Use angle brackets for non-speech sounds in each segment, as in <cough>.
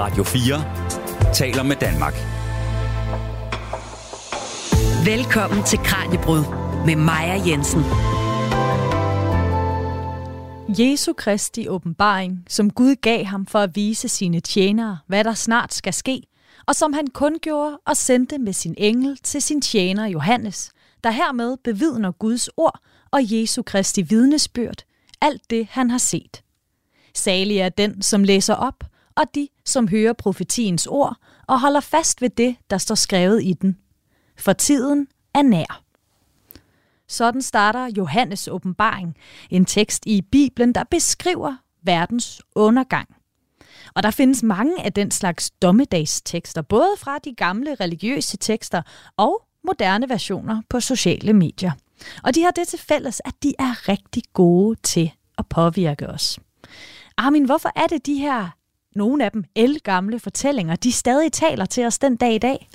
Radio 4 taler med Danmark. Velkommen til Kranjebrud med Maja Jensen. Jesu Kristi åbenbaring, som Gud gav ham for at vise sine tjenere, hvad der snart skal ske, og som han kun gjorde og sendte med sin engel til sin tjener Johannes, der hermed bevidner Guds ord og Jesu Kristi vidnesbyrd, alt det han har set. Salig er den, som læser op, og de, som hører profetiens ord og holder fast ved det, der står skrevet i den. For tiden er nær. Sådan starter Johannes åbenbaring, en tekst i Bibelen, der beskriver verdens undergang. Og der findes mange af den slags dommedagstekster, både fra de gamle religiøse tekster og moderne versioner på sociale medier. Og de har det til fælles, at de er rigtig gode til at påvirke os. Armin, hvorfor er det de her, nogle af dem, gamle fortællinger, de stadig taler til os den dag i dag?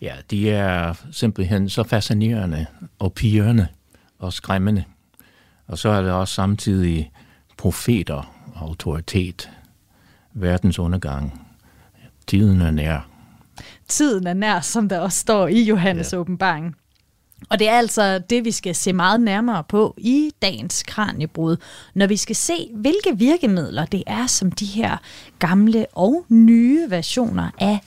Ja, de er simpelthen så fascinerende og pigerne og skræmmende. Og så er det også samtidig profeter, autoritet, verdens undergang. Tiden er nær. Tiden er nær, som der også står i Johannes ja. åbenbaring. Og det er altså det, vi skal se meget nærmere på i dagens kranjebrud, når vi skal se, hvilke virkemidler det er, som de her gamle og nye versioner af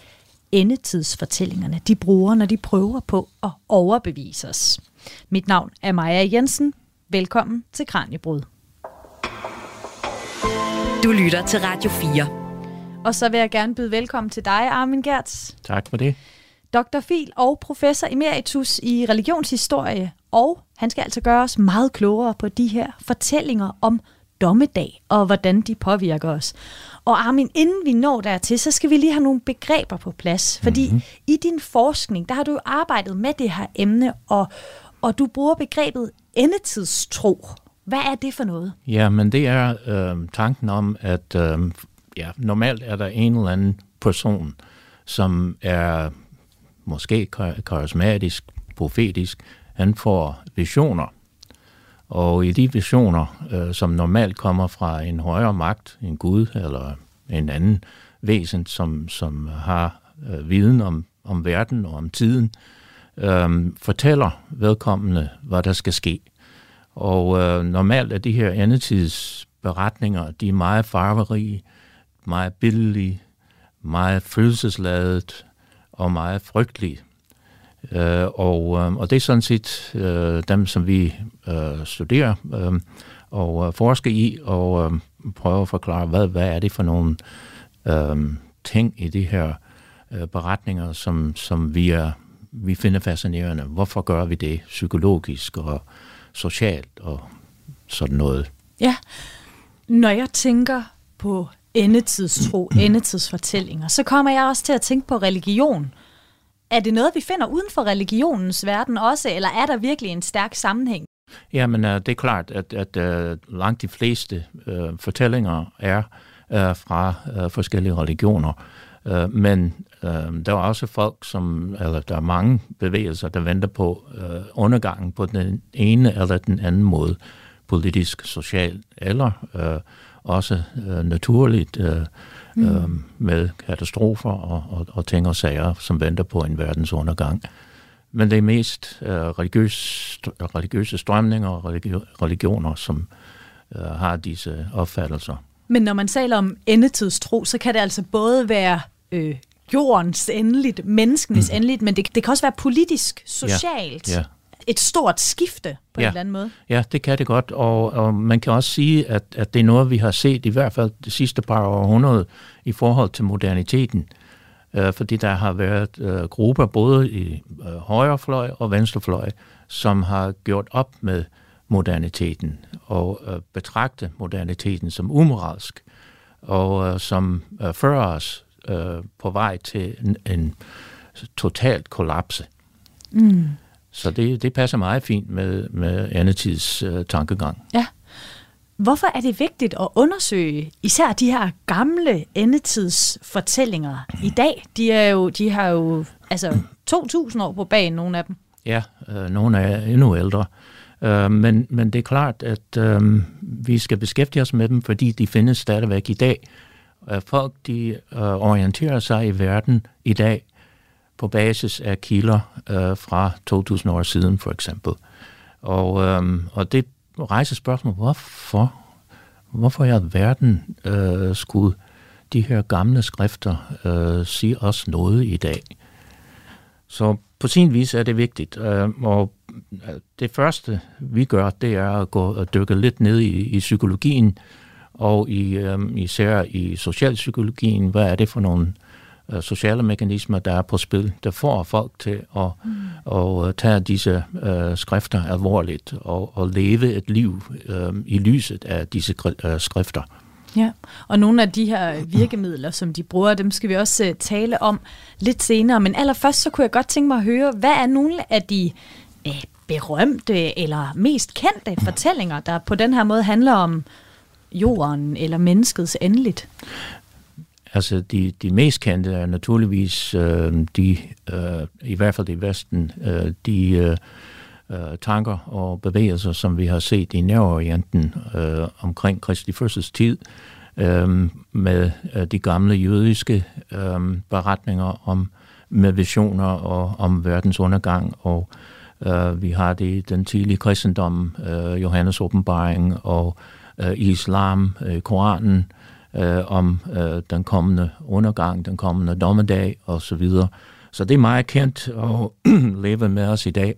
endetidsfortællingerne, de bruger, når de prøver på at overbevise os. Mit navn er Maja Jensen. Velkommen til Kranjebrud. Du lytter til Radio 4. Og så vil jeg gerne byde velkommen til dig, Armin Gertz. Tak for det. Dr. Fil og professor emeritus i religionshistorie, og han skal altså gøre os meget klogere på de her fortællinger om dommedag og hvordan de påvirker os. Og Armin, inden vi når dertil, så skal vi lige have nogle begreber på plads. Fordi mm-hmm. i din forskning, der har du jo arbejdet med det her emne, og, og du bruger begrebet endetidstro. Hvad er det for noget? Ja, men det er øh, tanken om, at øh, ja, normalt er der en eller anden person, som er måske karismatisk, profetisk, han får visioner. Og i de visioner, øh, som normalt kommer fra en højere magt, en Gud eller en anden væsen, som, som har øh, viden om, om verden og om tiden, øh, fortæller vedkommende, hvad der skal ske. Og øh, normalt er de her endetidsberetninger, de er meget farverige, meget billige, meget følelsesladet, og meget frygtelige. Øh, og, øh, og det er sådan set øh, dem, som vi øh, studerer øh, og øh, forsker i, og øh, prøver at forklare, hvad, hvad er det for nogle øh, ting i de her øh, beretninger, som, som vi, er, vi finder fascinerende. Hvorfor gør vi det psykologisk og socialt og sådan noget? Ja, når jeg tænker på endetidstro, endetidsfortællinger, så kommer jeg også til at tænke på religion. Er det noget, vi finder uden for religionens verden også, eller er der virkelig en stærk sammenhæng? Ja, men uh, det er klart, at, at uh, langt de fleste uh, fortællinger er uh, fra uh, forskellige religioner. Uh, men uh, der er også folk, som, eller der er mange bevægelser, der venter på uh, undergangen på den ene eller den anden måde, politisk, social eller uh, også øh, naturligt øh, mm. øh, med katastrofer og, og, og ting og sager, som venter på en verdens undergang. Men det er mest øh, religiøs, religiøse strømninger og religioner, som øh, har disse opfattelser. Men når man taler om endetidstro, så kan det altså både være øh, jordens endeligt, menneskenes mm. endeligt, men det, det kan også være politisk, socialt. Ja, ja et stort skifte på ja. en eller anden måde. Ja, det kan det godt, og, og man kan også sige, at, at det er noget, vi har set i hvert fald de sidste par århundrede i forhold til moderniteten. Øh, fordi der har været øh, grupper både i øh, højrefløj og venstrefløj, som har gjort op med moderniteten og øh, betragte moderniteten som umoralsk, og øh, som øh, fører os øh, på vej til en, en totalt kollapse. Mm. Så det, det passer meget fint med, med Annetids øh, tankegang. Ja. Hvorfor er det vigtigt at undersøge især de her gamle endetidsfortællinger i dag? De, er jo, de har jo altså 2.000 år på bagen, nogle af dem. Ja, øh, nogle er endnu ældre. Øh, men, men det er klart, at øh, vi skal beskæftige os med dem, fordi de findes stadigvæk i dag. At folk de øh, orienterer sig i verden i dag på basis af kilder øh, fra 2000 år siden, for eksempel. Og, øh, og det rejser spørgsmålet, hvorfor, hvorfor i alverden øh, skulle de her gamle skrifter øh, sige os noget i dag? Så på sin vis er det vigtigt. Øh, og øh, det første, vi gør, det er at gå og dykke lidt ned i, i psykologien, og i, øh, især i socialpsykologien. Hvad er det for nogle øh, sociale mekanismer, der er på spil, der får folk til at, mm. at tage disse øh, skrifter alvorligt og, og leve et liv øh, i lyset af disse øh, skrifter. Ja, og nogle af de her virkemidler, som de bruger, dem skal vi også uh, tale om lidt senere. Men allerførst så kunne jeg godt tænke mig at høre, hvad er nogle af de uh, berømte eller mest kendte fortællinger, der på den her måde handler om jorden eller menneskets endeligt? Altså, de, de mest kendte er naturligvis øh, de, øh, i hvert fald i Vesten, øh, de øh, øh tanker og bevægelser, som vi har set i Nærorienten øh, omkring Kristi Fødsels tid, øh, med øh, de gamle jødiske øh, beretninger om med visioner og om verdens undergang, og øh, vi har det den tidlige kristendom, øh, Johannes åbenbaring og øh, islam, øh, Koranen, øh, Øh, om øh, den kommende undergang, den kommende dommedag osv. Så, så det er meget kendt og <clears throat> leve med os i dag.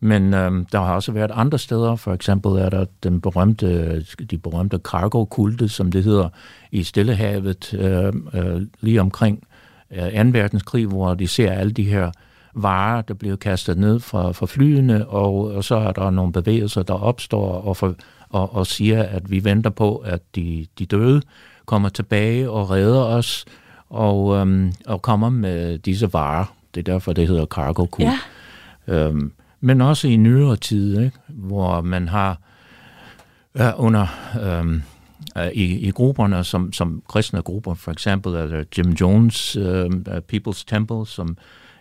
Men øh, der har også været andre steder, for eksempel er der den berømte, de berømte cargo-kulte, som det hedder, i Stillehavet, øh, øh, lige omkring øh, 2. verdenskrig, hvor de ser alle de her varer, der bliver kastet ned fra, fra flyene, og, og så er der nogle bevægelser, der opstår og, for, og, og siger, at vi venter på, at de, de døde kommer tilbage og redder os og, øhm, og kommer med disse varer. Det er derfor, det hedder cargo cool. Ja. Øhm, men også i nyere tid, ikke? hvor man har øh, under øh, i, i grupperne, som, som kristne grupper, for eksempel er der Jim Jones øh, People's Temple, som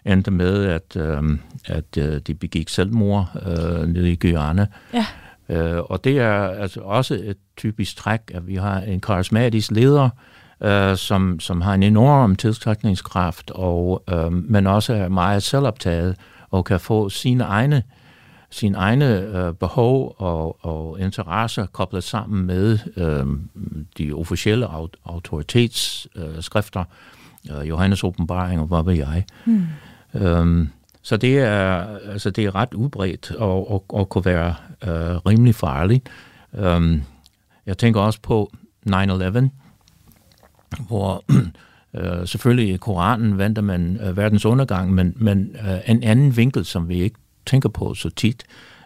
endte med, at, øh, at øh, de begik selvmord øh, nede i Guyana. Ja. Øh, og det er altså også et typisk træk, at vi har en karismatisk leder, øh, som, som har en enorm tiltrækningskraft, og, øh, men også er meget selvoptaget og kan få sine egne sine egne øh, behov og, og interesser koblet sammen med øh, de officielle autoritetsskrifter, øh, Johannes åbenbaring og hvad ved jeg. Mm. Øhm, så det er, altså det er ret udbredt og, og, og kunne være øh, rimelig farligt. Um, jeg tænker også på 9-11, hvor <clears throat> øh, selvfølgelig i Koranen venter man øh, verdens undergang, men, men øh, en anden vinkel, som vi ikke tænker på så tit,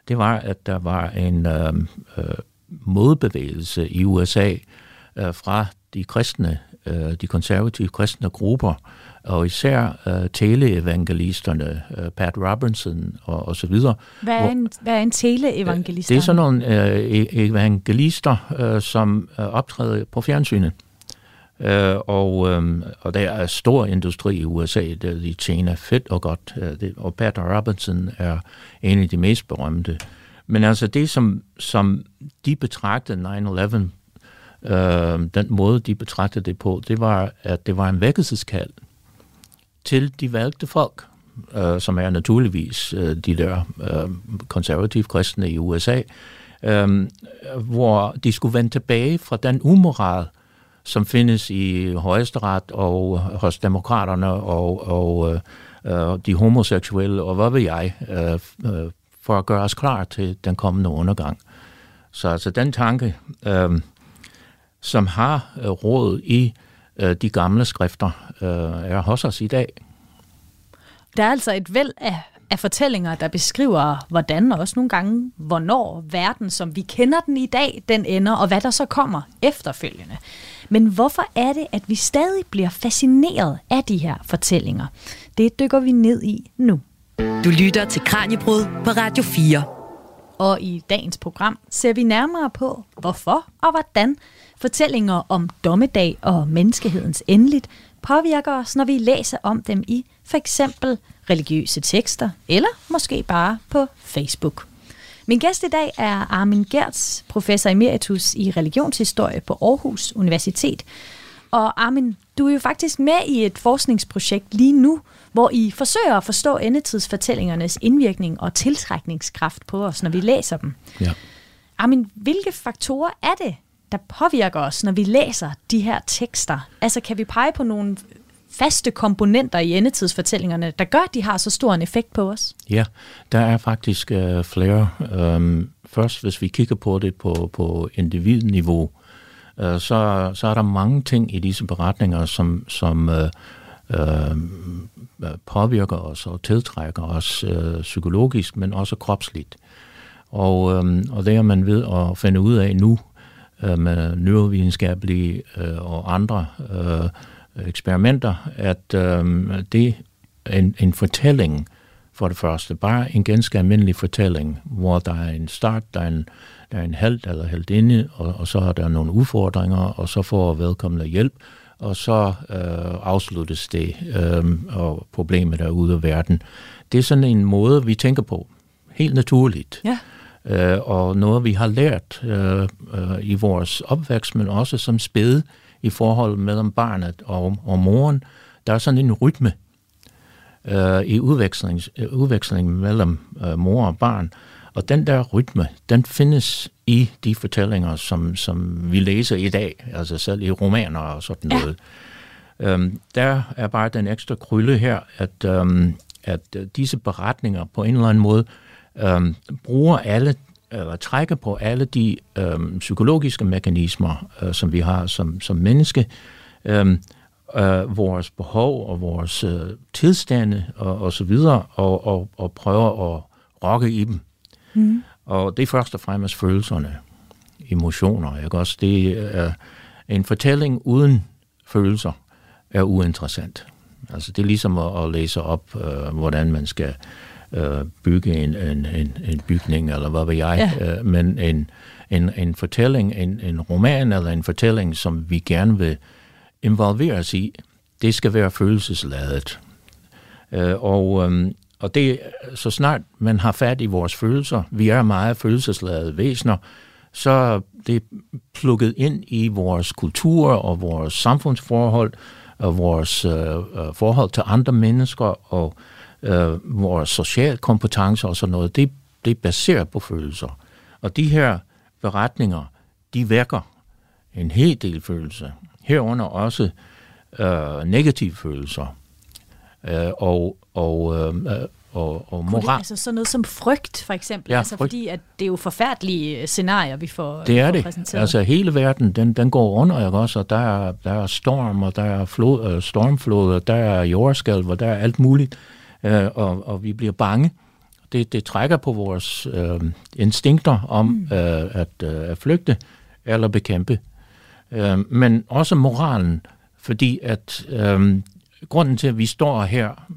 det var, at der var en øh, øh, modbevægelse i USA øh, fra de kristne, øh, de konservative kristne grupper, og især uh, teleevangelisterne, uh, Pat Robinson og, og så videre. Hvad er en, hvad er en teleevangelist? Det er sådan nogle uh, evangelister, uh, som uh, optræder på fjernsynet. Uh, og, um, og der er stor industri i USA, der de tjener fedt og godt. Uh, det, og Pat Robinson er en af de mest berømte. Men altså det, som, som de betragtede 9-11, uh, den måde, de betragtede det på, det var, at det var en vækkelseskald til de valgte folk, øh, som er naturligvis øh, de der øh, konservative kristne i USA, øh, hvor de skulle vende tilbage fra den umoral, som findes i højesteret og hos demokraterne og, og øh, øh, de homoseksuelle og hvad ved jeg, øh, øh, for at gøre os klar til den kommende undergang. Så altså den tanke, øh, som har øh, råd i øh, de gamle skrifter øh, er hos os i dag. Der er altså et væld af, af fortællinger, der beskriver, hvordan og også nogle gange, hvornår verden, som vi kender den i dag, den ender, og hvad der så kommer efterfølgende. Men hvorfor er det, at vi stadig bliver fascineret af de her fortællinger? Det dykker vi ned i nu. Du lytter til Kranjebrud på Radio 4. Og i dagens program ser vi nærmere på, hvorfor og hvordan fortællinger om dommedag og menneskehedens endeligt påvirker os, når vi læser om dem i for eksempel religiøse tekster, eller måske bare på Facebook. Min gæst i dag er Armin Gertz, professor emeritus i religionshistorie på Aarhus Universitet. Og Armin, du er jo faktisk med i et forskningsprojekt lige nu, hvor I forsøger at forstå endetidsfortællingernes indvirkning og tiltrækningskraft på os, når vi læser dem. Ja. Armin, hvilke faktorer er det, der påvirker os, når vi læser de her tekster? Altså kan vi pege på nogle faste komponenter i endetidsfortællingerne, der gør, at de har så stor en effekt på os? Ja, der er faktisk øh, flere. Øhm, først, hvis vi kigger på det på, på individniveau, øh, så, så er der mange ting i disse beretninger, som, som øh, øh, påvirker os og tiltrækker os øh, psykologisk, men også kropsligt. Og, um, og det er man ved at finde ud af nu uh, med neurovidenskabelige øh, og andre øh, eksperimenter, at øh, det er en, en fortælling for det første. Bare en ganske almindelig fortælling, hvor der er en start, der er en, der er en held eller heldinde, og, og så er der nogle udfordringer, og så får vedkommende hjælp, og så øh, afsluttes det, øh, og problemet er ude af verden. Det er sådan en måde, vi tænker på. Helt naturligt. Ja. Øh, og noget, vi har lært øh, øh, i vores opvækst, men også som spæde, i forhold mellem barnet og, og moren. Der er sådan en rytme øh, i udveksling, udveksling mellem øh, mor og barn. Og den der rytme, den findes i de fortællinger, som, som vi læser i dag, altså selv i romaner og sådan noget. Ja. Øhm, der er bare den ekstra krølle her, at, øhm, at disse beretninger på en eller anden måde øhm, bruger alle eller trækker på alle de øhm, psykologiske mekanismer, øh, som vi har som, som menneske, øhm, øh, vores behov og vores øh, tilstande og, og så videre, og, og, og prøver at rokke i dem. Mm. Og det er først og fremmest følelserne, emotioner. Ikke? Også det er en fortælling uden følelser er uinteressant. Altså det er ligesom at, at læse op, øh, hvordan man skal øh, bygge en, en, en, en bygning, eller hvad ved jeg, ja. øh, men en, en, en fortælling, en, en roman eller en fortælling, som vi gerne vil involvere os i, det skal være følelsesladet. Øh, og, øh, og det, så snart man har fat i vores følelser, vi er meget følelsesladede væsener, så det er plukket ind i vores kultur og vores samfundsforhold og vores øh, øh forhold til andre mennesker og øh, vores sociale kompetencer og sådan noget, det, det er baseret på følelser. Og de her beretninger, de vækker en hel del følelser. Herunder også øh, negative følelser. Øh, og, og, øh, og, og moral. Altså sådan noget som frygt, for eksempel. Ja, altså frygt. fordi at det er jo forfærdelige øh, scenarier, vi får Det er får det. Præsenteret. Altså hele verden, den, den går under, ikke også? Og der er, der er storm, og der er flod, øh, stormfloder, der er jordskælv, og der er alt muligt øh, og, og vi bliver bange. Det, det trækker på vores øh, instinkter om mm. øh, at, øh, at flygte eller bekæmpe. Øh, men også moralen, fordi at øh, grunden til, at vi står her,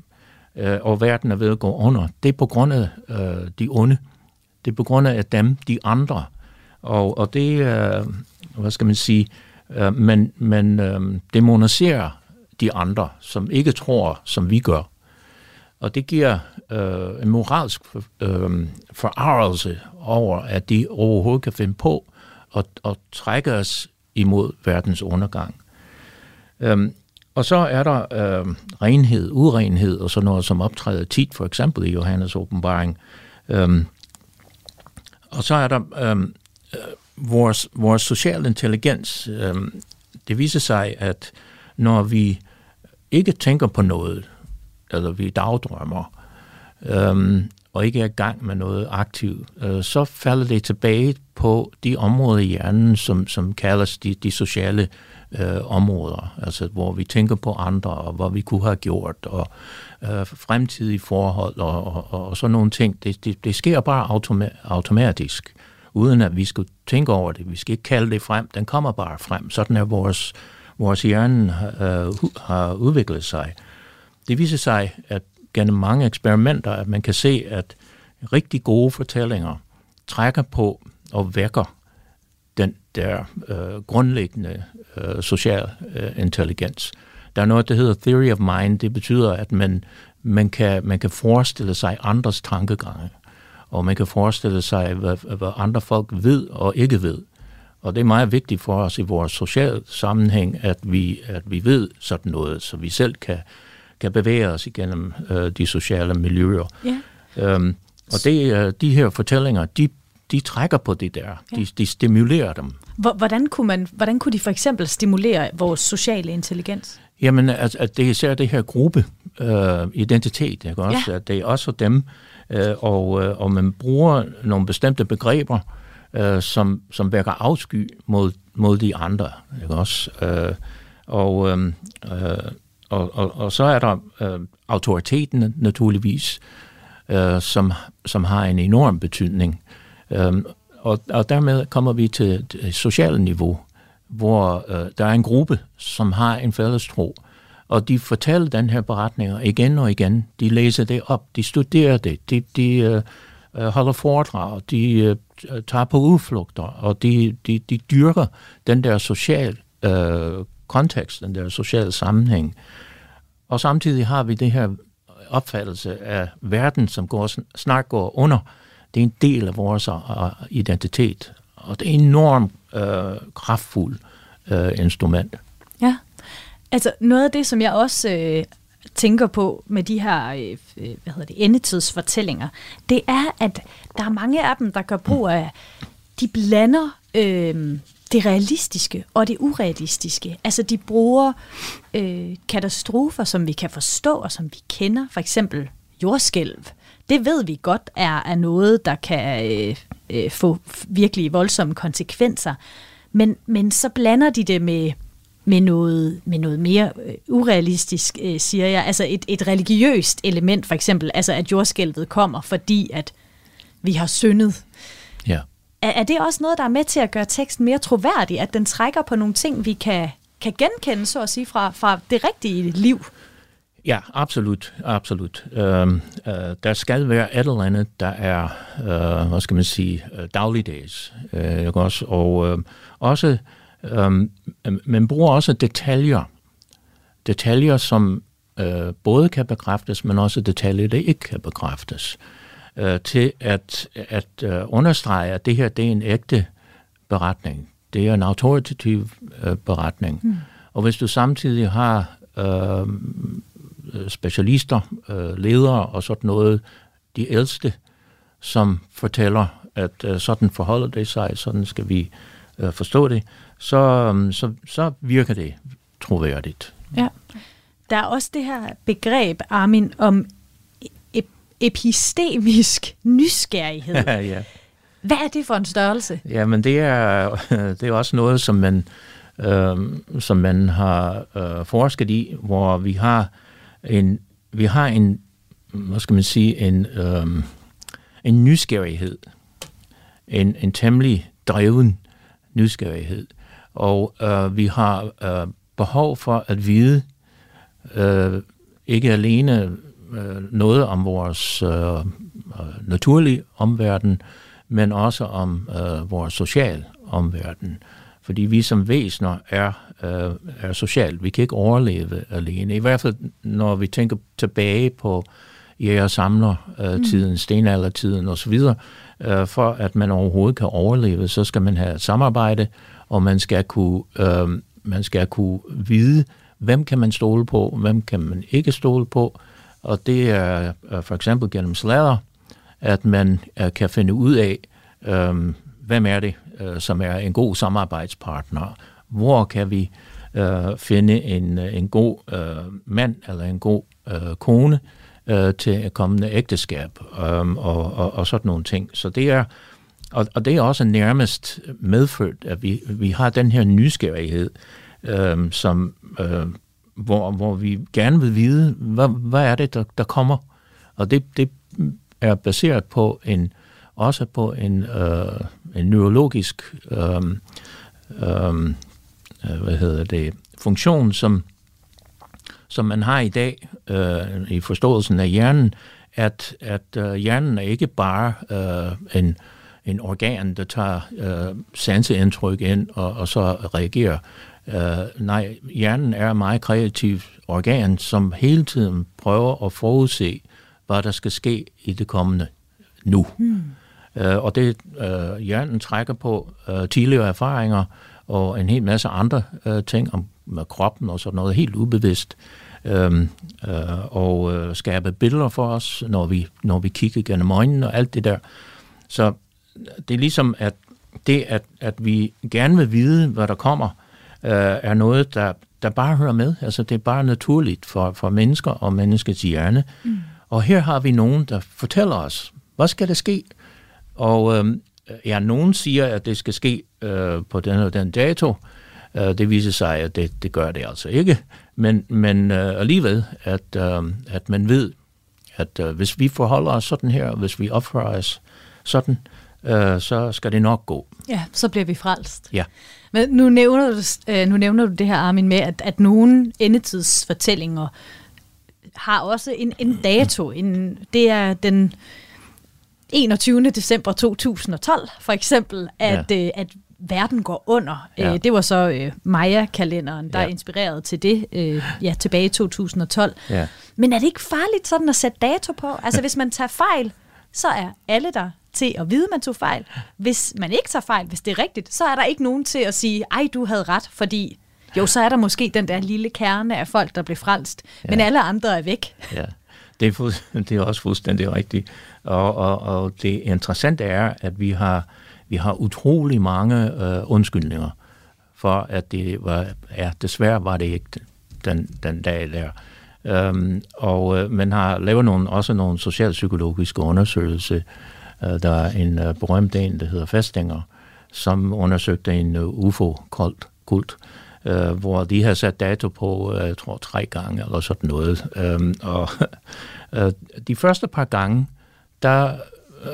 øh, og verden er ved at gå under, det er på grund af øh, de onde. Det er på grund af dem, de andre. Og, og det, øh, hvad skal man sige, øh, man, man øh, demoniserer de andre, som ikke tror, som vi gør. Og det giver øh, en moralsk øh, forarvelse over, at de overhovedet kan finde på at, at trække os imod verdens undergang. Øhm, og så er der øh, renhed, urenhed og sådan noget, som optræder tit, for eksempel i Johannes åbenbaring. Øhm, og så er der øhm, øh, vores, vores social intelligens. Øh, det viser sig, at når vi ikke tænker på noget, eller vi dagdrømmer, øhm, og ikke er i gang med noget aktivt, øh, så falder det tilbage på de områder i hjernen, som, som kaldes de, de sociale øh, områder, altså hvor vi tænker på andre, og hvad vi kunne have gjort, og øh, fremtidige forhold, og, og, og sådan nogle ting. Det, det, det sker bare automa- automatisk, uden at vi skal tænke over det. Vi skal ikke kalde det frem, den kommer bare frem. Sådan er vores, vores hjerne øh, har udviklet sig. Det viser sig, at gennem mange eksperimenter, at man kan se, at rigtig gode fortællinger trækker på og vækker den der øh, grundlæggende øh, social øh, intelligens. Der er noget, der hedder theory of mind. Det betyder, at man, man, kan, man kan forestille sig andres tankegange, og man kan forestille sig, hvad, hvad andre folk ved og ikke ved. Og det er meget vigtigt for os i vores sociale sammenhæng, at vi, at vi ved sådan noget, så vi selv kan, kan bevæge os igennem øh, de sociale miljøer. Ja. Øhm, og det, øh, de her fortællinger, de, de trækker på det der. Ja. De, de stimulerer dem. Hvordan kunne, man, hvordan kunne de for eksempel stimulere vores sociale intelligens? Jamen, at, at det er især det her gruppe øh, identitet, ikke også? Ja. At det er også dem, øh, og, øh, og man bruger nogle bestemte begreber, øh, som, som vækker afsky mod, mod de andre, ikke også? Øh, og, øh, øh, og, og, og så er der øh, autoriteten naturligvis, øh, som, som har en enorm betydning. Øh, og, og dermed kommer vi til et socialt niveau, hvor øh, der er en gruppe, som har en fælles tro, og de fortæller den her beretning igen og igen. De læser det op, de studerer det, de, de øh, øh holder foredrag, de øh, tager på udflugter, og de, de, de dyrker den der social øh, kontekst, den der sociale sammenhæng. Og samtidig har vi det her opfattelse af verden, som går, snart går under. Det er en del af vores øh, identitet, og det er enormt øh, kraftfuld øh, instrument. Ja, altså noget af det, som jeg også øh, tænker på med de her øh, øh, hvad hedder det, endetidsfortællinger, det er, at der er mange af dem, der gør brug af, de blander øh, det realistiske og det urealistiske. Altså de bruger øh, katastrofer, som vi kan forstå og som vi kender, for eksempel jordskælv. Det ved vi godt er, er noget, der kan øh, øh, få virkelig voldsomme konsekvenser. Men, men så blander de det med, med, noget, med noget mere øh, urealistisk, øh, siger jeg. Altså et, et religiøst element, for eksempel. Altså at jordskælvet kommer, fordi at vi har syndet. Ja. Er, er det også noget, der er med til at gøre teksten mere troværdig, at den trækker på nogle ting, vi kan, kan genkende, så at sige, fra, fra det rigtige liv? Ja, absolut, absolut. Øhm, øh, der skal være et eller andet, der er, øh, hvad skal man sige, øh, dagligdags. Øh, ikke også? Og øh, også, øh, man bruger også detaljer. Detaljer, som øh, både kan bekræftes, men også detaljer, der ikke kan bekræftes øh, til at, at øh, understrege, at det her det er en ægte beretning. Det er en autoritativ øh, beretning. Mm. Og hvis du samtidig har øh, specialister, øh, ledere og sådan noget, de ældste, som fortæller, at øh, sådan forholder det sig, sådan skal vi øh, forstå det, så, øh, så, så virker det troværdigt. Ja. Der er også det her begreb, Armin, om epistemisk nysgerrighed. <laughs> ja. Hvad er det for en størrelse? Jamen det er, <laughs> det er også noget, som man, øh, som man har øh, forsket i, hvor vi har en, vi har en, hvad skal man sige, en, øh, en nysgerrighed. En, en temmelig dreven nysgerrighed. Og øh, vi har øh, behov for at vide, øh, ikke alene øh, noget om vores øh, øh, naturlige omverden, men også om øh, vores social omverden. Fordi vi som væsener er, øh, er socialt. Vi kan ikke overleve alene. I hvert fald, når vi tænker tilbage på jæger samler øh, mm. tiden, mm. stenaldertiden osv., øh, for at man overhovedet kan overleve, så skal man have samarbejde, og man skal kunne, øh, man skal kunne vide, hvem kan man stole på, hvem kan man ikke stole på, og det er øh, for eksempel gennem sladder, at man øh, kan finde ud af, øh, hvem er det, øh, som er en god samarbejdspartner. Hvor kan vi øh, finde en, øh, en god øh, mand eller en god øh, kone øh, til et kommende ægteskab øh, og, og, og sådan nogle ting. Så det er, og, og det er også nærmest medfødt, at vi, vi har den her nysgerrighed, øh, som øh, hvor, hvor vi gerne vil vide, hvad, hvad er det, der, der kommer? Og det, det er baseret på en, også på en, øh, en neurologisk øh, øh, hvad hedder det, funktion, som, som man har i dag øh, i forståelsen af hjernen, at, at øh, hjernen er ikke bare øh, en, en organ, der tager øh, sanseindtryk ind og, og så reagerer Uh, nej, hjernen er et meget kreativt organ, som hele tiden prøver at forudse, hvad der skal ske i det kommende nu. Mm. Øh, og det øh, hjernen trækker på øh, tidligere erfaringer og en hel masse andre øh, ting om med kroppen og sådan noget helt ubevidst. Øhm, øh, og øh, skabe billeder for os, når vi, når vi kigger gennem øjnene og alt det der. Så det er ligesom, at det, at, at vi gerne vil vide, hvad der kommer, øh, er noget, der, der bare hører med. Altså, det er bare naturligt for, for mennesker og menneskets hjerne. Mm. Og her har vi nogen, der fortæller os, hvad skal der ske? Og øh, ja, nogen siger, at det skal ske øh, på den og den dato. Øh, det viser sig, at det, det gør det altså ikke. Men, men øh, alligevel, at, øh, at man ved, at øh, hvis vi forholder os sådan her, hvis vi opfører os sådan, øh, så skal det nok gå. Ja, så bliver vi frelst. Ja. Men nu nævner du, øh, nu nævner du det her, Armin, med, at, at nogle endetidsfortællinger har også en, en dato. En, det er den 21. december 2012, for eksempel, at, ja. øh, at verden går under. Ja. Øh, det var så øh, Maya-kalenderen, der ja. inspirerede til det øh, ja, tilbage i 2012. Ja. Men er det ikke farligt sådan at sætte dato på? Altså hvis man tager fejl, så er alle der til at vide, at man tog fejl. Hvis man ikke tager fejl, hvis det er rigtigt, så er der ikke nogen til at sige, ej, du havde ret, fordi jo, så er der måske den der lille kerne af folk, der blev frelst, ja. men alle andre er væk. Ja, det er, <laughs> det er også fuldstændig rigtigt. Og, og, og det interessante er, at vi har, vi har utrolig mange øh, undskyldninger for, at det var, ja, desværre var det ikke den, den dag der. Um, og øh, man har lavet nogle, også nogle socialpsykologiske undersøgelser. Øh, der er en øh, berømt en, der hedder Festinger, som undersøgte en øh, UFO-kult, kult, hvor de har sat dato på, jeg tror, tre gange eller sådan noget. Um, og <laughs> de første par gange, der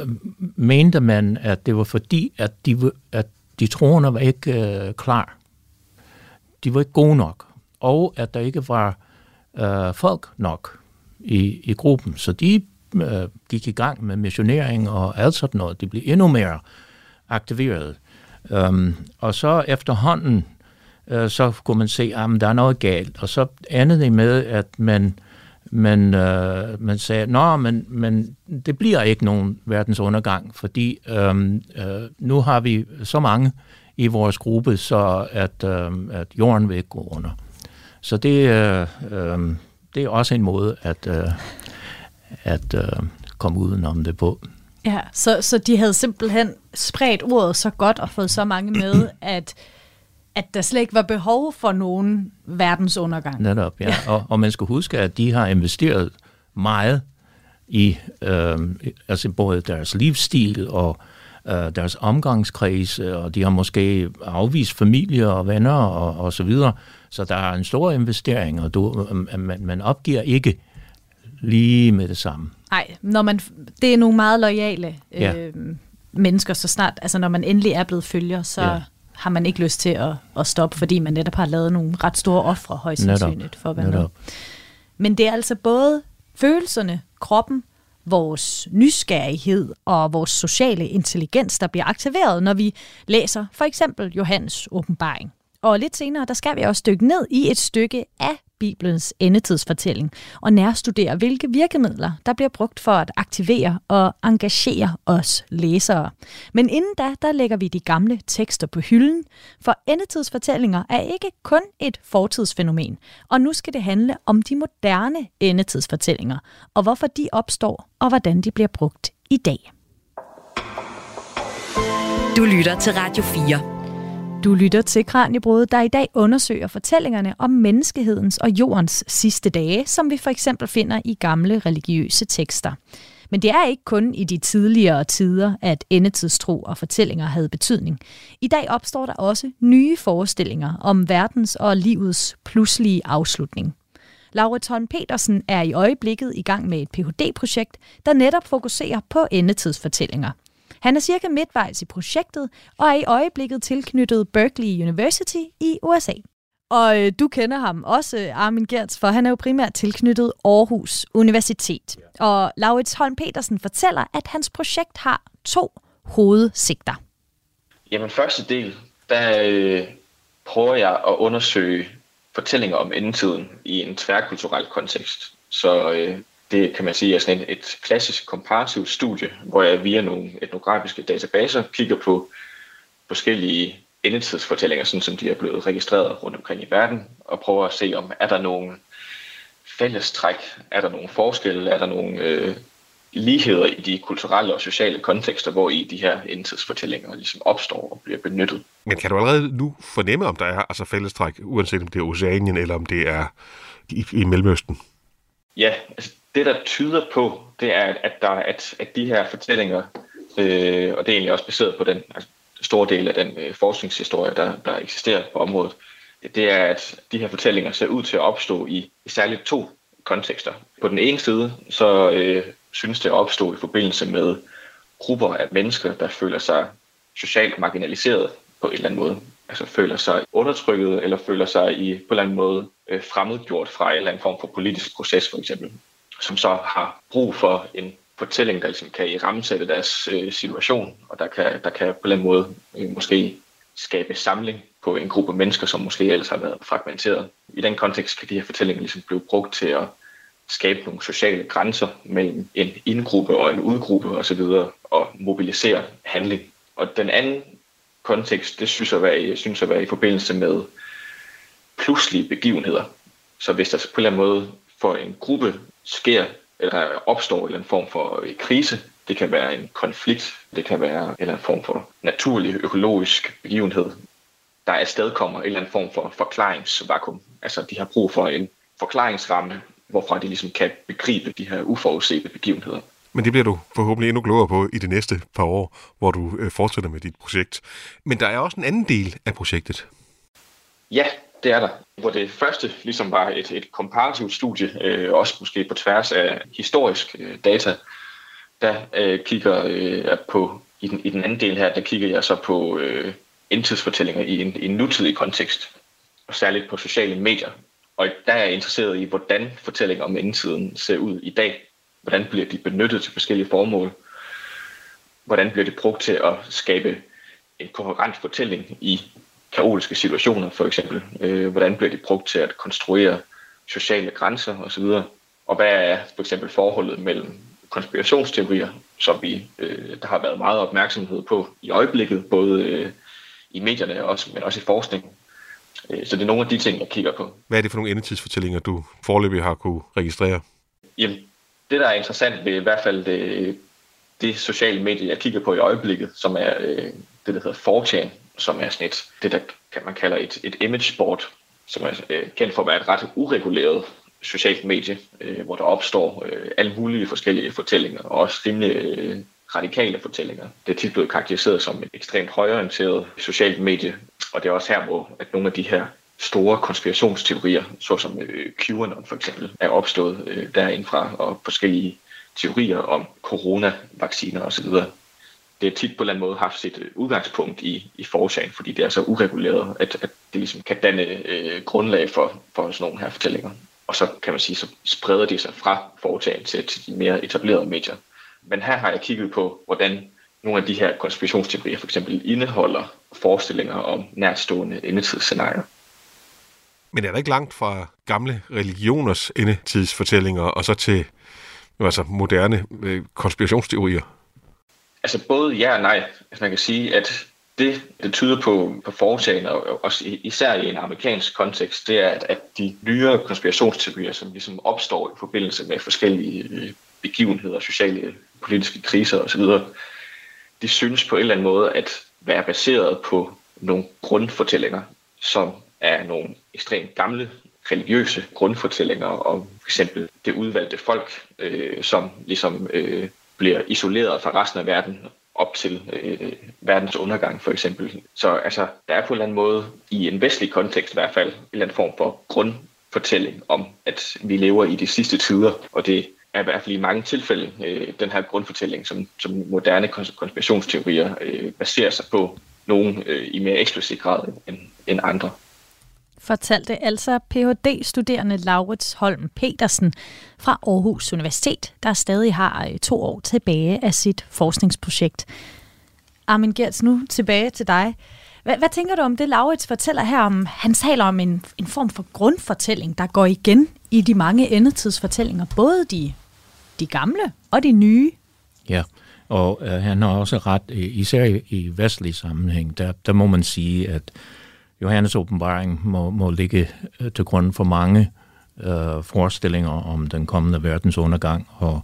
uh, mente man, at det var fordi, at de, at de troende var ikke klar. De var ikke gode nok. Og at der ikke var folk nok i, i gruppen. Så de øh, gik i gang med missionering og alt sådan noget. De blev endnu mere aktiveret. Um, og så efterhånden, øh, så kunne man se, ah, at der er noget galt. Og så endte det med, at man man, øh, man sagde, nå, men, men det bliver ikke nogen verdensundergang, fordi øh, øh, nu har vi så mange i vores gruppe, så at, øh, at jorden vil ikke gå under. Så det, øh, øh, det er også en måde at, øh, at øh, komme udenom det på. Ja, så, så de havde simpelthen spredt ordet så godt og fået så mange med, <clears throat> at at der slet ikke var behov for nogen verdensundergang. Netop, ja. ja. <laughs> Og, og man skal huske, at de har investeret meget i øh, altså både deres livsstil og øh, deres omgangskreds, og de har måske afvist familie og venner og, og så videre. Så der er en stor investering, og du, øh, man, man opgiver ikke lige med det samme. Nej, når man, det er nogle meget lojale øh, ja. mennesker, så snart, altså når man endelig er blevet følger, så... Ja har man ikke lyst til at, at stoppe, fordi man netop har lavet nogle ret store ofre, højst sandsynligt, for at være med. Men det er altså både følelserne, kroppen, vores nysgerrighed og vores sociale intelligens, der bliver aktiveret, når vi læser for eksempel Johannes åbenbaring. Og lidt senere, der skal vi også dykke ned i et stykke af Bibelens endetidsfortælling og nærstudere, hvilke virkemidler, der bliver brugt for at aktivere og engagere os læsere. Men inden da, der lægger vi de gamle tekster på hylden, for endetidsfortællinger er ikke kun et fortidsfænomen, og nu skal det handle om de moderne endetidsfortællinger, og hvorfor de opstår, og hvordan de bliver brugt i dag. Du lytter til Radio 4. Du lytter til Kranjebrud, der i dag undersøger fortællingerne om menneskehedens og jordens sidste dage, som vi for eksempel finder i gamle religiøse tekster. Men det er ikke kun i de tidligere tider, at endetidstro og fortællinger havde betydning. I dag opstår der også nye forestillinger om verdens og livets pludselige afslutning. Laura Thorn Petersen er i øjeblikket i gang med et Ph.D.-projekt, der netop fokuserer på endetidsfortællinger – han er cirka midtvejs i projektet og er i øjeblikket tilknyttet Berkeley University i USA. Og øh, du kender ham også, Armin Gertz, for han er jo primært tilknyttet Aarhus Universitet. Og Laurits Holm Petersen fortæller, at hans projekt har to hovedsigter. Jamen første del, der øh, prøver jeg at undersøge fortællinger om endetiden i en tværkulturel kontekst. Så øh, det kan man sige er sådan et, et klassisk komparativt studie, hvor jeg via nogle etnografiske databaser kigger på forskellige endetidsfortællinger, sådan som de er blevet registreret rundt omkring i verden, og prøver at se, om er der nogle fællestræk, er der nogle forskelle, er der nogle øh, ligheder i de kulturelle og sociale kontekster, hvor i de her endetidsfortællinger ligesom opstår og bliver benyttet. Men kan du allerede nu fornemme, om der er altså fællestræk, uanset om det er Oceanien eller om det er i, i Mellemøsten? Ja, altså det der tyder på, det er, at, der, at, at de her fortællinger, øh, og det er egentlig også baseret på den altså, store del af den øh, forskningshistorie, der, der eksisterer på området, det er, at de her fortællinger ser ud til at opstå i, i særligt to kontekster. På den ene side, så øh, synes det at opstå i forbindelse med grupper af mennesker, der føler sig socialt marginaliseret på en eller anden måde. Altså føler sig undertrykket, eller føler sig i på en eller anden måde øh, fremmedgjort fra en eller anden form for politisk proces, for eksempel. Som så har brug for en fortælling, der ligesom kan i rammesætte deres øh, situation, og der kan, der kan på den måde øh, måske skabe samling på en gruppe mennesker, som måske ellers har været fragmenteret. I den kontekst kan de her fortællinger ligesom blive brugt til at skabe nogle sociale grænser mellem en indgruppe og en udgruppe osv., og mobilisere handling. Og den anden kontekst, det synes jeg, være, synes at være i forbindelse med pludselige begivenheder. Så hvis der på en eller anden måde for en gruppe sker, eller opstår en eller anden form for krise, det kan være en konflikt, det kan være en eller anden form for naturlig økologisk begivenhed, der er kommer en eller anden form for forklaringsvakuum. Altså de har brug for en forklaringsramme, hvorfra de ligesom kan begribe de her uforudsete begivenheder. Men det bliver du forhåbentlig endnu klogere på i de næste par år, hvor du øh, fortsætter med dit projekt. Men der er også en anden del af projektet. Ja, det er der. Hvor det første ligesom var et, et komparativt studie, øh, også måske på tværs af historisk øh, data, der øh, kigger øh, på, i den, i den anden del her, der kigger jeg så på øh, indtidsfortællinger i en, i en nutidig kontekst, og særligt på sociale medier. Og der er jeg interesseret i, hvordan fortællinger om indtiden ser ud i dag. Hvordan bliver de benyttet til forskellige formål? Hvordan bliver det brugt til at skabe en kohærent fortælling i kaotiske situationer, for eksempel? Øh, hvordan bliver det brugt til at konstruere sociale grænser osv.? Og hvad er for eksempel forholdet mellem konspirationsteorier, som vi, øh, der har været meget opmærksomhed på i øjeblikket, både øh, i medierne, også, men også i forskningen. Øh, så det er nogle af de ting, jeg kigger på. Hvad er det for nogle endetidsfortællinger, du forløbig har kunne registrere? Jamen, det der er interessant ved i hvert fald det, det sociale medie, jeg kigger på i øjeblikket, som er øh, det, der hedder 4chan, som er sådan et, det, der kan man kalder et, et image board, som er øh, kendt for at være et ret ureguleret socialt medie, øh, hvor der opstår øh, alle mulige forskellige fortællinger, og også rimelig øh, radikale fortællinger. Det er tit blevet karakteriseret som et ekstremt højorienteret socialt medie, og det er også her, hvor at nogle af de her store konspirationsteorier, såsom øh, QAnon for eksempel, er opstået øh, derindfra, og forskellige teorier om coronavacciner osv. Det er tit på en eller anden måde haft sit øh, udgangspunkt i, i forsagen, fordi det er så ureguleret, at, at det ligesom kan danne øh, grundlag for, for sådan nogle her fortællinger. Og så kan man sige, så spreder de sig fra foretagen til, til de mere etablerede medier. Men her har jeg kigget på, hvordan nogle af de her konspirationsteorier for eksempel indeholder forestillinger om nærstående endetidsscenarier. Men er der ikke langt fra gamle religioners endetidsfortællinger og så til altså moderne øh, konspirationsteorier? Altså både ja og nej. Altså man kan sige, at det, det tyder på, på foretagene, og også især i en amerikansk kontekst, det er, at, at de nyere konspirationsteorier, som ligesom opstår i forbindelse med forskellige øh, begivenheder, sociale, politiske kriser osv., de synes på en eller anden måde at være baseret på nogle grundfortællinger, som er nogle ekstremt gamle religiøse grundfortællinger om for eksempel det udvalgte folk, øh, som ligesom øh, bliver isoleret fra resten af verden op til øh, verdens undergang for eksempel. Så altså, der er på en eller anden måde, i en vestlig kontekst i hvert fald, en eller anden form for grundfortælling om, at vi lever i de sidste tider, og det er i hvert fald i mange tilfælde øh, den her grundfortælling, som, som moderne konspirationsteorier øh, baserer sig på, nogen øh, i mere eksplicit grad end, end andre. Fortalte altså Ph.D.-studerende Laurits Holm Petersen fra Aarhus Universitet, der stadig har øh, to år tilbage af sit forskningsprojekt. Armin Gertz, nu tilbage til dig. Hvad, hvad tænker du om det, Laurits fortæller her om? Han taler om en, en form for grundfortælling, der går igen i de mange endetidsfortællinger, både de de gamle og de nye. Ja, og øh, han har også ret, øh, især i, i vestlig sammenhæng, der, der må man sige, at Johannes åbenbaring må, må ligge øh, til grund for mange øh, forestillinger om den kommende verdens undergang, og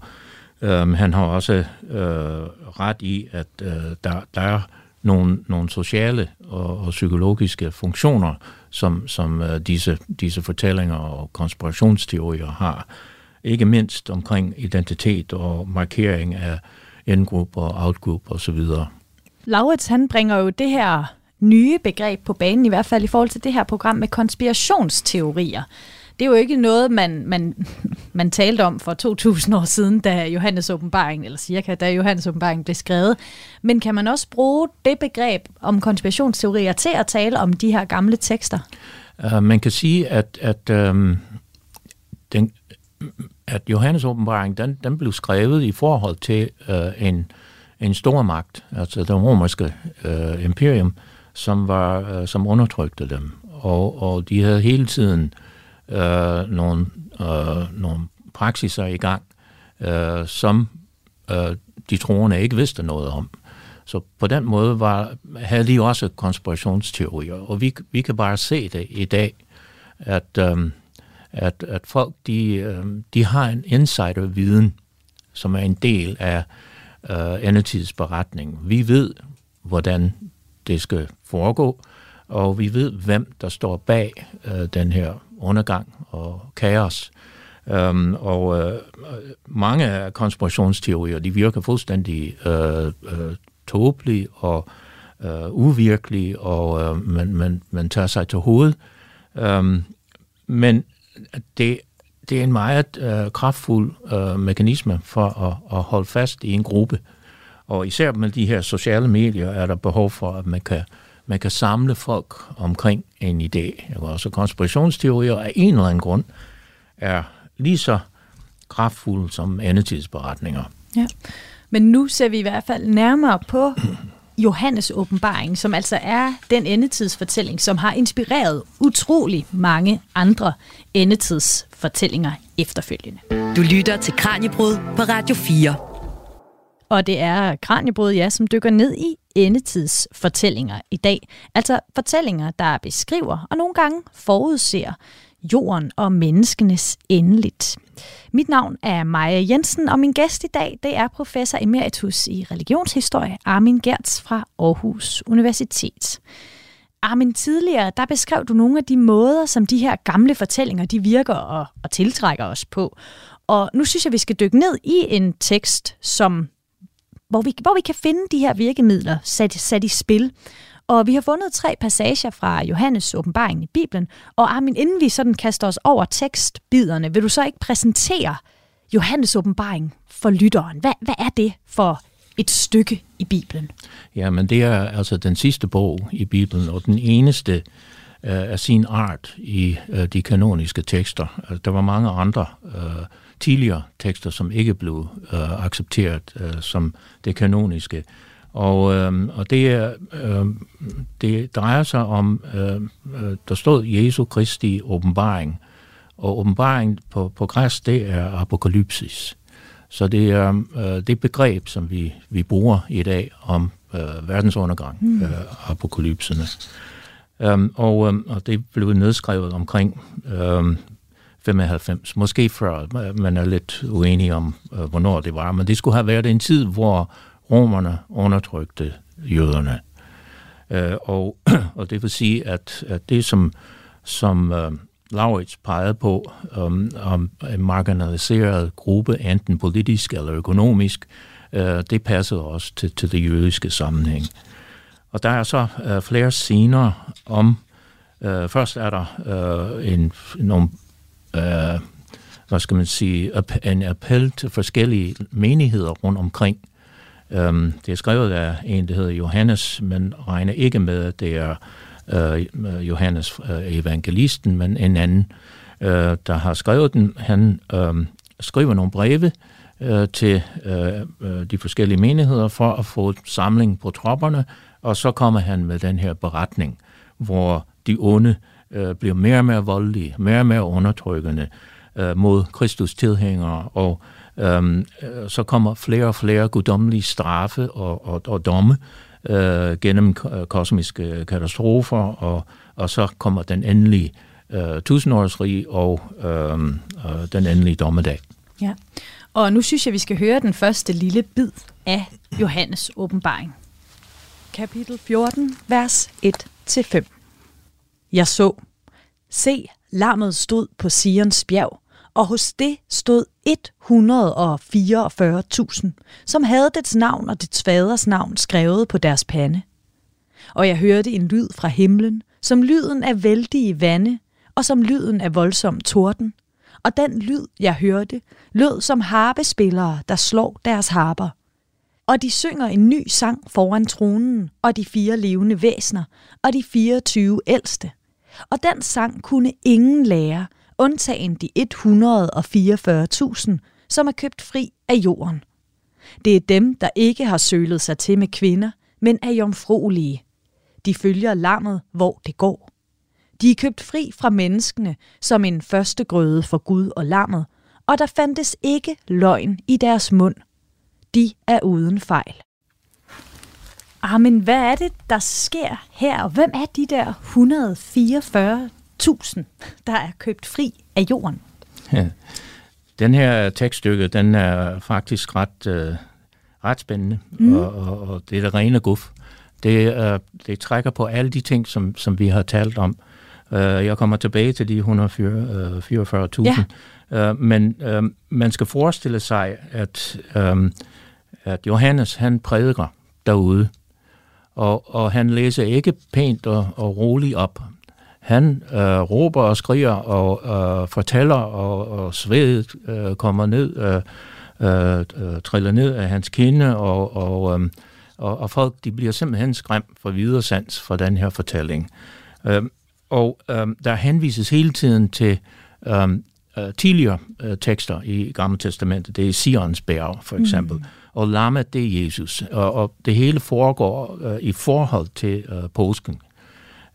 øh, han har også øh, ret i, at øh, der, der er nogle, nogle sociale og, og psykologiske funktioner, som, som øh, disse, disse fortællinger og konspirationsteorier har. Ikke mindst omkring identitet og markering af in-group og out-group osv. Laurits, han bringer jo det her nye begreb på banen, i hvert fald i forhold til det her program med konspirationsteorier. Det er jo ikke noget, man, man, <laughs> man talte om for 2000 år siden, da Johannes åbenbaring, eller cirka da Johannes åbenbaring blev skrevet. Men kan man også bruge det begreb om konspirationsteorier til at tale om de her gamle tekster? Uh, man kan sige, at, at, um, den, at Johannes åbenbaring, den, den blev skrevet i forhold til uh, en, en stor magt, altså det romerske uh, imperium, som, var, øh, som undertrykte dem. Og, og de havde hele tiden øh, nogle, øh, nogle praksiser i gang, øh, som øh, de troende ikke vidste noget om. Så på den måde var, havde de også konspirationsteorier, og vi, vi kan bare se det i dag, at, øh, at, at folk de, øh, de har en insiderviden, som er en del af øh, endetidsberetningen. Vi ved, hvordan det skal foregå, og vi ved, hvem der står bag øh, den her undergang og kaos. Øhm, og øh, mange af konspirationsteorier, de virker fuldstændig øh, øh, tåbelige og øh, uvirkelige, og øh, man, man, man tager sig til hovedet. Øhm, men det, det er en meget øh, kraftfuld øh, mekanisme for at, at holde fast i en gruppe. Og især med de her sociale medier er der behov for, at man kan man kan samle folk omkring en idé. Så konspirationsteorier af en eller anden grund er lige så kraftfulde som endetidsberetninger. Ja. Men nu ser vi i hvert fald nærmere på <clears throat> Johannes åbenbaring, som altså er den endetidsfortælling, som har inspireret utrolig mange andre endetidsfortællinger efterfølgende. Du lytter til Kranjebrud på Radio 4. Og det er Kranjebrud, ja, som dykker ned i endetidsfortællinger i dag. Altså fortællinger, der beskriver og nogle gange forudser jorden og menneskenes endeligt. Mit navn er Maja Jensen, og min gæst i dag det er professor emeritus i religionshistorie Armin Gertz fra Aarhus Universitet. Armin, tidligere der beskrev du nogle af de måder, som de her gamle fortællinger de virker og, og tiltrækker os på. Og nu synes jeg, vi skal dykke ned i en tekst, som hvor vi, hvor vi kan finde de her virkemidler sat, sat i spil. Og vi har fundet tre passager fra Johannes åbenbaring i Bibelen. Og Armin, inden vi sådan kaster os over tekstbiderne, vil du så ikke præsentere Johannes åbenbaring for lytteren? Hvad, hvad er det for et stykke i Bibelen? Ja, men det er altså den sidste bog i Bibelen, og den eneste øh, af sin art i øh, de kanoniske tekster. Altså, der var mange andre øh, tidligere tekster, som ikke blev øh, accepteret øh, som det kanoniske. Og, øh, og det, er, øh, det drejer sig om, øh, øh, der stod Jesu Kristi åbenbaring, og åbenbaring på, på græs, det er apokalypsis. Så det er øh, det begreb, som vi, vi bruger i dag om øh, verdensundergang, mm. øh, apokalypserne. Um, og, um, og det blev nedskrevet omkring um, 95, måske før, øh, man er lidt uenig om, øh, hvornår det var, men det skulle have været en tid, hvor romerne undertrykte jøderne. Øh, og, <clears throat> og det vil sige, at, at det, som, som uh, Laurits pegede på, om, om en marginaliseret gruppe, enten politisk eller økonomisk, øh, det passede også til, til det jødiske sammenhæng. Og der er så øh, flere scener om, øh, først er der øh, en, nogle øh, hvad skal man sige, en appel til forskellige menigheder rundt omkring. Um, det er skrevet af en, der hedder Johannes, men regner ikke med, at det er øh, Johannes øh, evangelisten, men en anden, øh, der har skrevet den. Han øh, skriver nogle breve øh, til øh, øh de forskellige menigheder for at få samling på tropperne, og så kommer han med den her beretning, hvor de onde øh, Øh, bliver mere og mere voldelige, mere og mere undertrykkende øh, mod Kristus tilhængere, og øhm, øh, så kommer flere og flere guddommelige straffe og, og, og domme øh, gennem øh, kosmiske katastrofer, og, og så kommer den endelige øh, tusindårsrig og øh, øh, den endelige dommedag. Ja, og nu synes jeg, vi skal høre den første lille bid af Johannes åbenbaring. Kapitel 14, vers 1-5. Jeg så, se, lammet stod på Sions bjerg, og hos det stod 144.000, som havde dets navn og dets faders navn skrevet på deres pande. Og jeg hørte en lyd fra himlen, som lyden af vældige vande, og som lyden af voldsom torden. Og den lyd, jeg hørte, lød som harpespillere, der slår deres harper. Og de synger en ny sang foran tronen, og de fire levende væsner, og de 24 ældste. Og den sang kunne ingen lære, undtagen de 144.000, som er købt fri af jorden. Det er dem, der ikke har sølet sig til med kvinder, men er jomfruelige. De følger lammet, hvor det går. De er købt fri fra menneskene som en første grøde for Gud og lammet, og der fandtes ikke løgn i deres mund. De er uden fejl. Ah, men hvad er det, der sker her? Og hvem er de der 144.000, der er købt fri af jorden? Ja. Den her tekststykke, den er faktisk ret, øh, ret spændende, mm. og, og, og det er det rene guf. Det, øh, det trækker på alle de ting, som, som vi har talt om. Uh, jeg kommer tilbage til de 144.000. Ja. Uh, men uh, man skal forestille sig, at, um, at Johannes han prædiker derude, og, og han læser ikke pænt og, og roligt op. Han uh, råber og skriger og uh, fortæller, og, og svedet uh, kommer ned, uh, uh, triller ned af hans kinde, og, og, um, og, og folk de bliver simpelthen skræmt for videre sans for den her fortælling. Uh, og um, der henvises hele tiden til um, uh, tidligere uh, tekster i Gamle Testamentet. Det er Sions bjerg, for eksempel. Mm. Og lammet, det er Jesus. Og, og det hele foregår øh, i forhold til øh, påsken.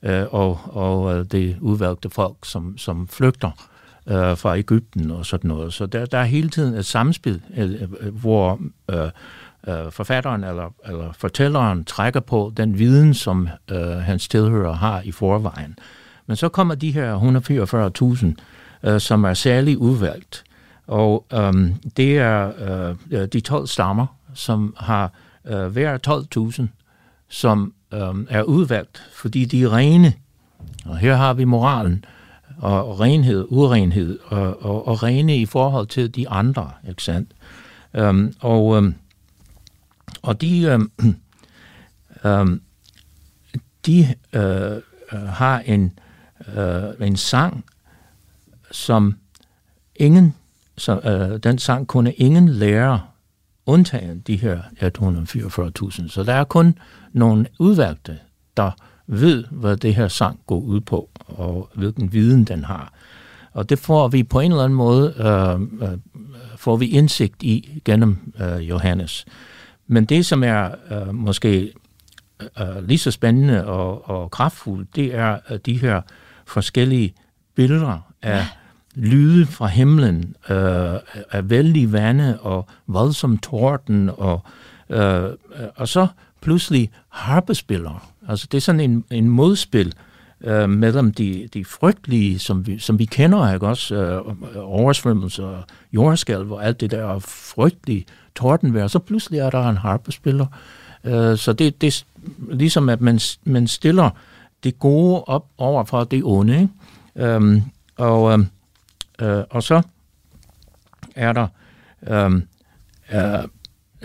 øh, og og øh, det udvalgte folk, som, som flygter øh, fra Ægypten og sådan noget. Så der, der er hele tiden et samspil, øh, øh, hvor øh, øh, forfatteren eller, eller fortælleren trækker på den viden, som øh, hans tilhører har i forvejen. Men så kommer de her 144.000, øh, som er særligt udvalgt. Og øhm, det er øh, de 12 stammer, som har øh, hver 12.000, som øhm, er udvalgt, fordi de er rene. Og her har vi moralen og renhed, urenhed og, og, og rene i forhold til de andre, ikke sandt? Øhm, og, øhm, og de, øhm, <clears throat> øhm, de øh, har en øh, en sang, som ingen, så øh, den sang kunne ingen lære, undtagen de her 144.000. Så der er kun nogle udvalgte, der ved, hvad det her sang går ud på, og hvilken viden den har. Og det får vi på en eller anden måde, øh, øh, får vi indsigt i gennem øh, Johannes. Men det, som er øh, måske øh, lige så spændende og, og kraftfuldt, det er de her forskellige billeder af ja lyde fra himlen, øh, af vældig vande og voldsom torden, og, øh, og så pludselig harpespillere. Altså det er sådan en, en modspil øh, mellem de, de frygtelige, som vi, som vi kender, ikke også, øh, oversvømmelser, jordskælv og alt det der frygtelige tordenvejr, så pludselig er der en harpespiller. Øh, så det, det er ligesom, at man, man stiller det gode op over for det onde. Ikke? Øhm, og, øhm, øh, og så er der øhm, øh,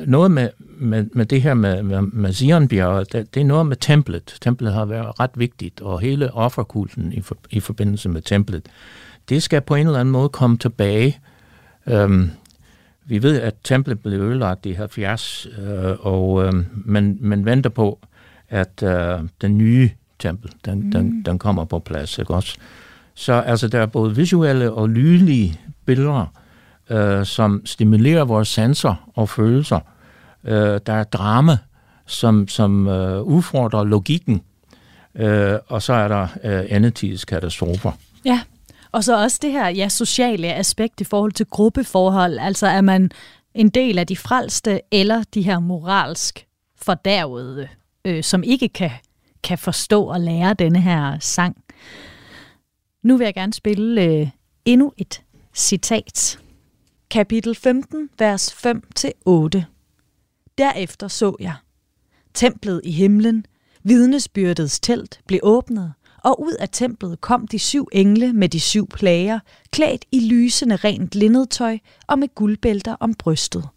noget med, med, med det her med, med, med Sionbjerget, det, det er noget med templet. Templet har været ret vigtigt, og hele offerkulten i, for, i forbindelse med templet, det skal på en eller anden måde komme tilbage. Øhm, vi ved, at templet blev ødelagt i 70, øh, og øh, man, man venter på, at øh, den nye tempel, den, mm. den, den kommer på plads, ikke også? Så altså, der er både visuelle og lydlige billeder, øh, som stimulerer vores sanser og følelser. Øh, der er drama, som, som øh, udfordrer logikken, øh, og så er der øh, endetids katastrofer. Ja, Og så også det her ja, sociale aspekt i forhold til gruppeforhold. Altså er man en del af de frelste, eller de her moralsk fordærvede, øh, som ikke kan, kan forstå og lære denne her sang. Nu vil jeg gerne spille øh, endnu et citat. Kapitel 15, vers 5-8. Derefter så jeg. Templet i himlen, vidnesbyrdets telt, blev åbnet, og ud af templet kom de syv engle med de syv plager, klædt i lysende rent linnedtøj og med guldbælter om brystet.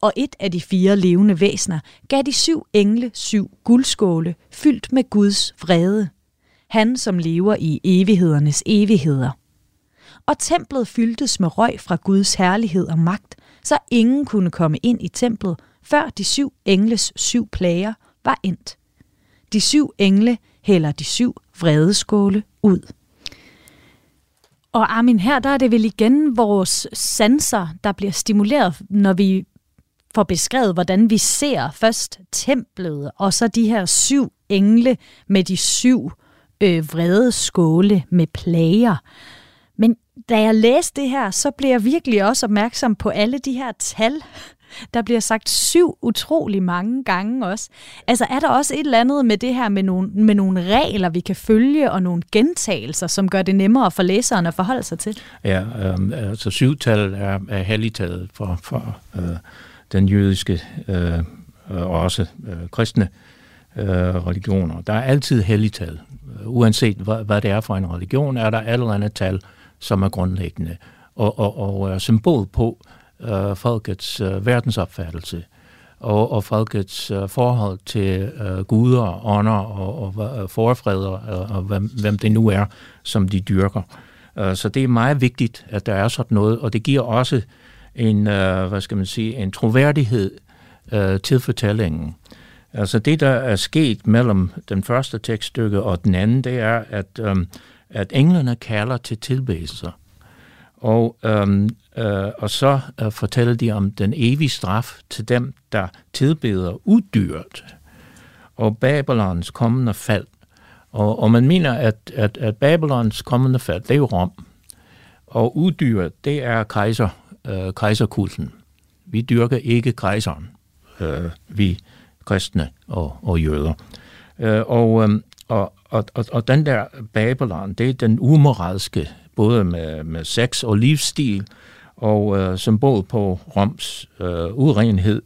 Og et af de fire levende væsner gav de syv engle syv guldskåle, fyldt med Guds vrede. Han, som lever i evighedernes evigheder. Og templet fyldtes med røg fra Guds herlighed og magt, så ingen kunne komme ind i templet, før de syv engles syv plager var endt. De syv engle hælder de syv vredeskåle ud. Og Armin, her der er det vel igen vores sanser, der bliver stimuleret, når vi får beskrevet, hvordan vi ser først templet, og så de her syv engle med de syv øh, Øh, vrede skåle med plager. Men da jeg læste det her, så blev jeg virkelig også opmærksom på alle de her tal, der bliver sagt syv utrolig mange gange også. Altså er der også et eller andet med det her med nogle, med nogle regler, vi kan følge, og nogle gentagelser, som gør det nemmere for læseren at forholde sig til? Ja, øh, altså tal er, er helligtaget for, for øh, den jødiske øh, og også øh, kristne øh, religioner. Der er altid helligtal. Uanset hvad, hvad det er for en religion, er der et eller andet tal, som er grundlæggende og, og, og er symbol på, øh, folkets øh, verdensopfattelse og, og folkets øh, forhold til øh, guder, ånder og, og og øh, forfreder, og, og hvem, hvem det nu er, som de dyrker. Øh, så det er meget vigtigt, at der er sådan noget, og det giver også en, øh, hvad skal man sige, en troværdighed øh, til fortællingen. Altså det, der er sket mellem den første tekststykke og den anden, det er, at, øh, at englene kalder til tilbedelser. Og, øhm, øh, og så øh, fortæller de om den evige straf til dem, der tilbeder uddyret og Babylons kommende fald. Og, og man mener, at, at, at Babylons kommende fald, det er jo Rom. Og uddyret, det er kejser, øh, kejserkulten. Vi dyrker ikke kejseren, øh, vi kristne og, og jøder. Øh, og, øhm, og, og, og, og den der Babylon, det er den umoralske både med, med sex og livsstil, og øh, symbol på Roms øh, urenhed.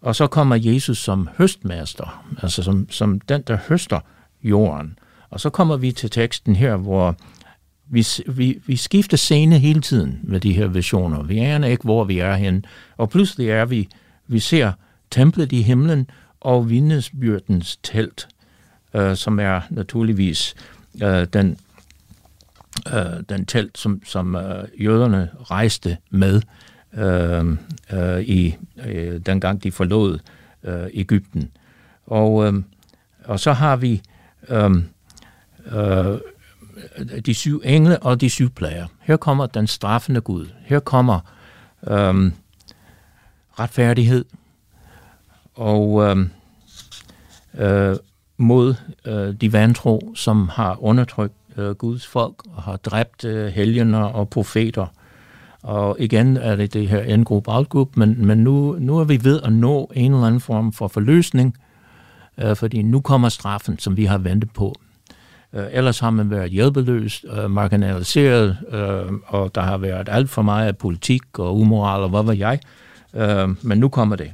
Og så kommer Jesus som høstmester, altså som, som den, der høster jorden. Og så kommer vi til teksten her, hvor vi, vi, vi skifter scene hele tiden med de her visioner. Vi aner ikke, hvor vi er hen. Og pludselig er vi, vi ser templet i himlen og vidnesbyrdens telt, øh, som er naturligvis øh, den øh, den telt, som, som øh, jøderne rejste med øh, øh, i øh, dengang de forlod øh, Ægypten. Og, øh, og så har vi øh, øh, de syv engle og de syv plager. Her kommer den straffende Gud. Her kommer øh, retfærdighed og øh, øh, mod øh, de vantro, som har undertrykt øh, Guds folk og har dræbt øh, helgener og profeter. Og igen er det det her en-gruppe, outgroup, men, men nu, nu er vi ved at nå en eller anden form for forløsning, øh, fordi nu kommer straffen, som vi har ventet på. Øh, ellers har man været hjælpeløs, øh, marginaliseret, øh, og der har været alt for meget politik og umoral og hvad ved jeg. Øh, men nu kommer det.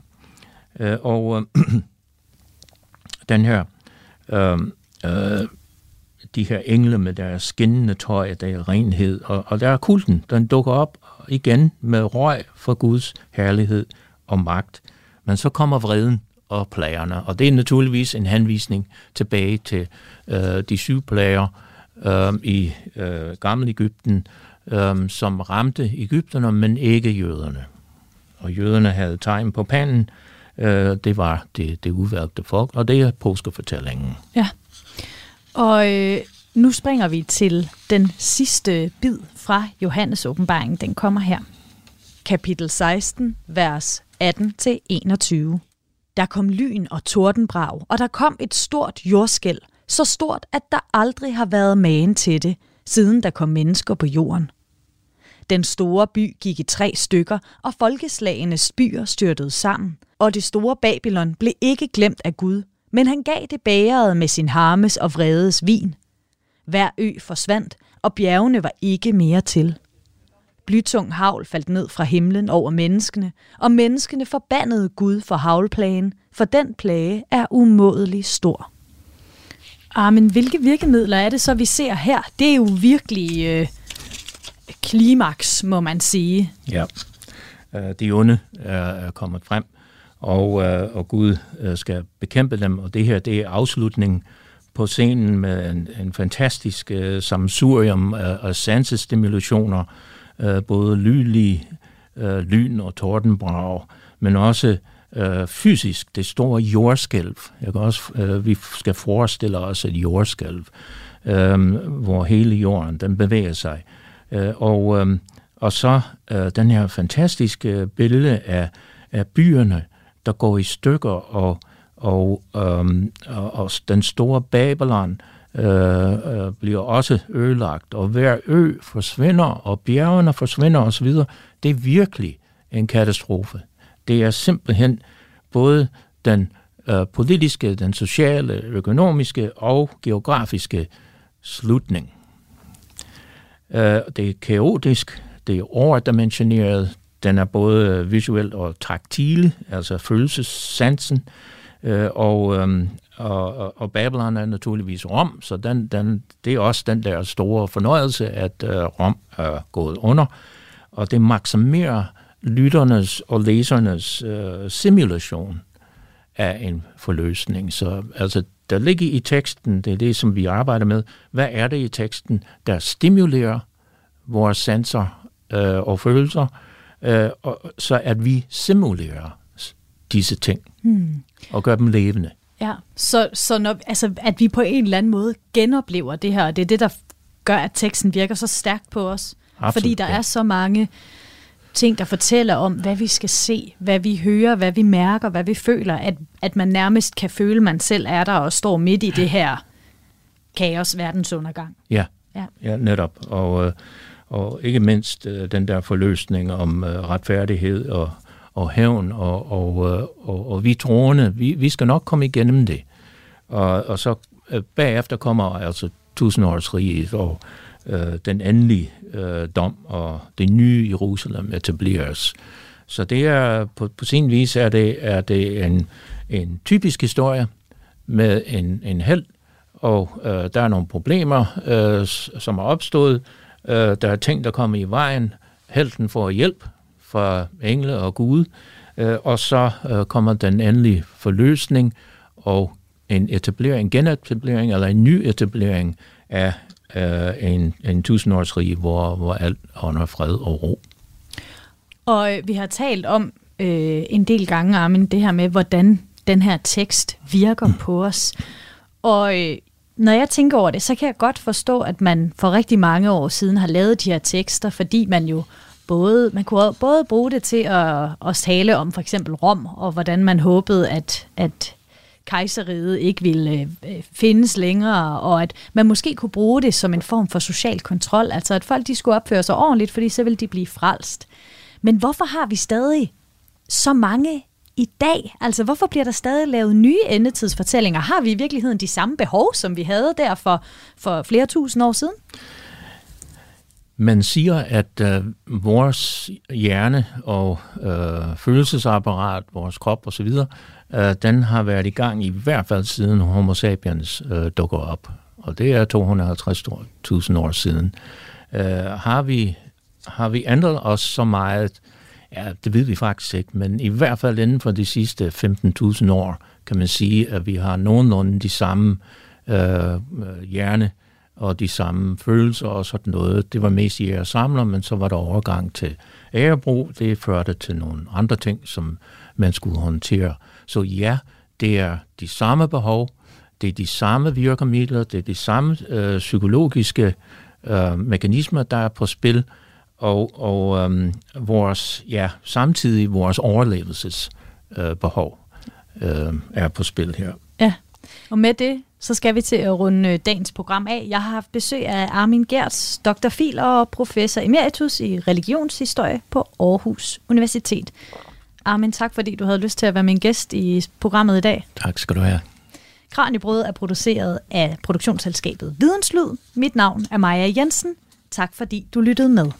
Øh, og øh, <clears throat> den her øh, øh, de her engle med deres skinnende tøj, der er renhed, og, og der er kulten, den dukker op igen med røg for Guds herlighed og magt. Men så kommer vreden og plagerne, og det er naturligvis en henvisning tilbage til øh, de syv plager øh, i øh, gamle Ægypten, øh, som ramte Ægypterne, men ikke jøderne. Og jøderne havde tegn på panden, øh, Øh, det var det, det udvalgte folk, og det er påskefortællingen. Ja. Og øh, nu springer vi til den sidste bid fra Johannes åbenbaring. Den kommer her. Kapitel 16, vers 18-21. Der kom lyn og tordenbrag, og der kom et stort jordskæl, så stort, at der aldrig har været magen til det, siden der kom mennesker på jorden. Den store by gik i tre stykker, og folkeslagenes byer styrtede sammen, og det store Babylon blev ikke glemt af Gud, men han gav det bageret med sin harmes og vredes vin. Hver ø forsvandt, og bjergene var ikke mere til. Blytung havl faldt ned fra himlen over menneskene, og menneskene forbandede Gud for havlplagen, for den plage er umådelig stor. Ah, men hvilke virkemidler er det så, vi ser her? Det er jo virkelig øh, klimaks, må man sige. Ja, øh, de onde er kommet frem, og, øh, og Gud øh, skal bekæmpe dem, og det her det er afslutningen på scenen med en, en fantastisk uh, samsurium af, af sansestimulationer, uh, både lydlig, uh, lyn og tordenbrag, men også uh, fysisk, det store jordskælv. Jeg kan også, uh, vi skal forestille os et jordskælv, uh, hvor hele jorden den bevæger sig. Øh, og, øhm, og så øh, den her fantastiske øh, billede af, af byerne, der går i stykker og og, øhm, og, og den store Babylon øh, øh, bliver også ødelagt, og hver ø forsvinder, og bjergene forsvinder osv. Det er virkelig en katastrofe. Det er simpelthen både den øh, politiske, den sociale, økonomiske og geografiske slutning. Øh, det er kaotisk, det er overdimensioneret, den er både visuel og taktil, altså følelsessansen, Øh, og, øh, og, og Babylon er naturligvis Rom, så den, den, det er også den der store fornøjelse, at øh, Rom er gået under. Og det maksimerer lytternes og læsernes øh, simulation af en forløsning. Så altså, der ligger i teksten, det er det, som vi arbejder med, hvad er det i teksten, der stimulerer vores sanser øh, og følelser, øh, og, så at vi simulerer disse ting. Hmm og gøre dem levende. Ja, så, så når, altså, at vi på en eller anden måde genoplever det her, og det er det, der gør, at teksten virker så stærkt på os. Absolut, Fordi der ja. er så mange ting, der fortæller om, hvad vi skal se, hvad vi hører, hvad vi mærker, hvad vi føler, at, at man nærmest kan føle, at man selv er der og står midt i det her kaos, verdensundergang. Ja, ja. ja netop. Og, øh, og ikke mindst øh, den der forløsning om øh, retfærdighed og og hævn, og, og, og, og vi troende, vi, vi skal nok komme igennem det. Og, og så bagefter kommer altså tusindårsriget og øh, den endelige øh, dom, og det nye Jerusalem etableres. Så det er, på, på sin vis er det, er det en, en typisk historie med en, en held, og øh, der er nogle problemer, øh, som er opstået. Øh, der er ting, der kommer i vejen. Helten får hjælp fra engle og Gud, øh, og så øh, kommer den endelige forløsning og en etablering, en genetablering eller en ny etablering af øh, en, en tusindårsrig, hvor, hvor alt ånder fred og ro. Og øh, vi har talt om øh, en del gange, Armin, det her med, hvordan den her tekst virker mm. på os. Og øh, når jeg tænker over det, så kan jeg godt forstå, at man for rigtig mange år siden har lavet de her tekster, fordi man jo både, man kunne både bruge det til at, at tale om for eksempel Rom, og hvordan man håbede, at, at kejseriet ikke ville øh, øh, findes længere, og at man måske kunne bruge det som en form for social kontrol, altså at folk de skulle opføre sig ordentligt, fordi så ville de blive frelst. Men hvorfor har vi stadig så mange i dag? Altså hvorfor bliver der stadig lavet nye endetidsfortællinger? Har vi i virkeligheden de samme behov, som vi havde der for, for flere tusind år siden? Man siger, at øh, vores hjerne og øh, følelsesapparat, vores krop osv., øh, den har været i gang i hvert fald siden Homo sapiens øh, dukker op. Og det er 250.000 år siden. Øh, har, vi, har vi ændret os så meget? Ja, det ved vi faktisk ikke, men i hvert fald inden for de sidste 15.000 år, kan man sige, at vi har nogenlunde de samme øh, øh hjerne og de samme følelser og sådan noget. Det var mest i samler, men så var der overgang til ærebrug. Det førte til nogle andre ting, som man skulle håndtere. Så ja, det er de samme behov, det er de samme virkemidler, det er de samme øh, psykologiske øh, mekanismer, der er på spil, og, og øh, vores, ja, samtidig vores overlevelsesbehov øh, øh, er på spil her. Ja, og med det, så skal vi til at runde øh, dagens program af. Jeg har haft besøg af Armin Gerts, Dr. Fil og professor emeritus i religionshistorie på Aarhus Universitet. Armin, tak fordi du havde lyst til at være min gæst i programmet i dag. Tak skal du have. Kranjebrød er produceret af produktionsselskabet Videnslyd. Mit navn er Maja Jensen. Tak fordi du lyttede med.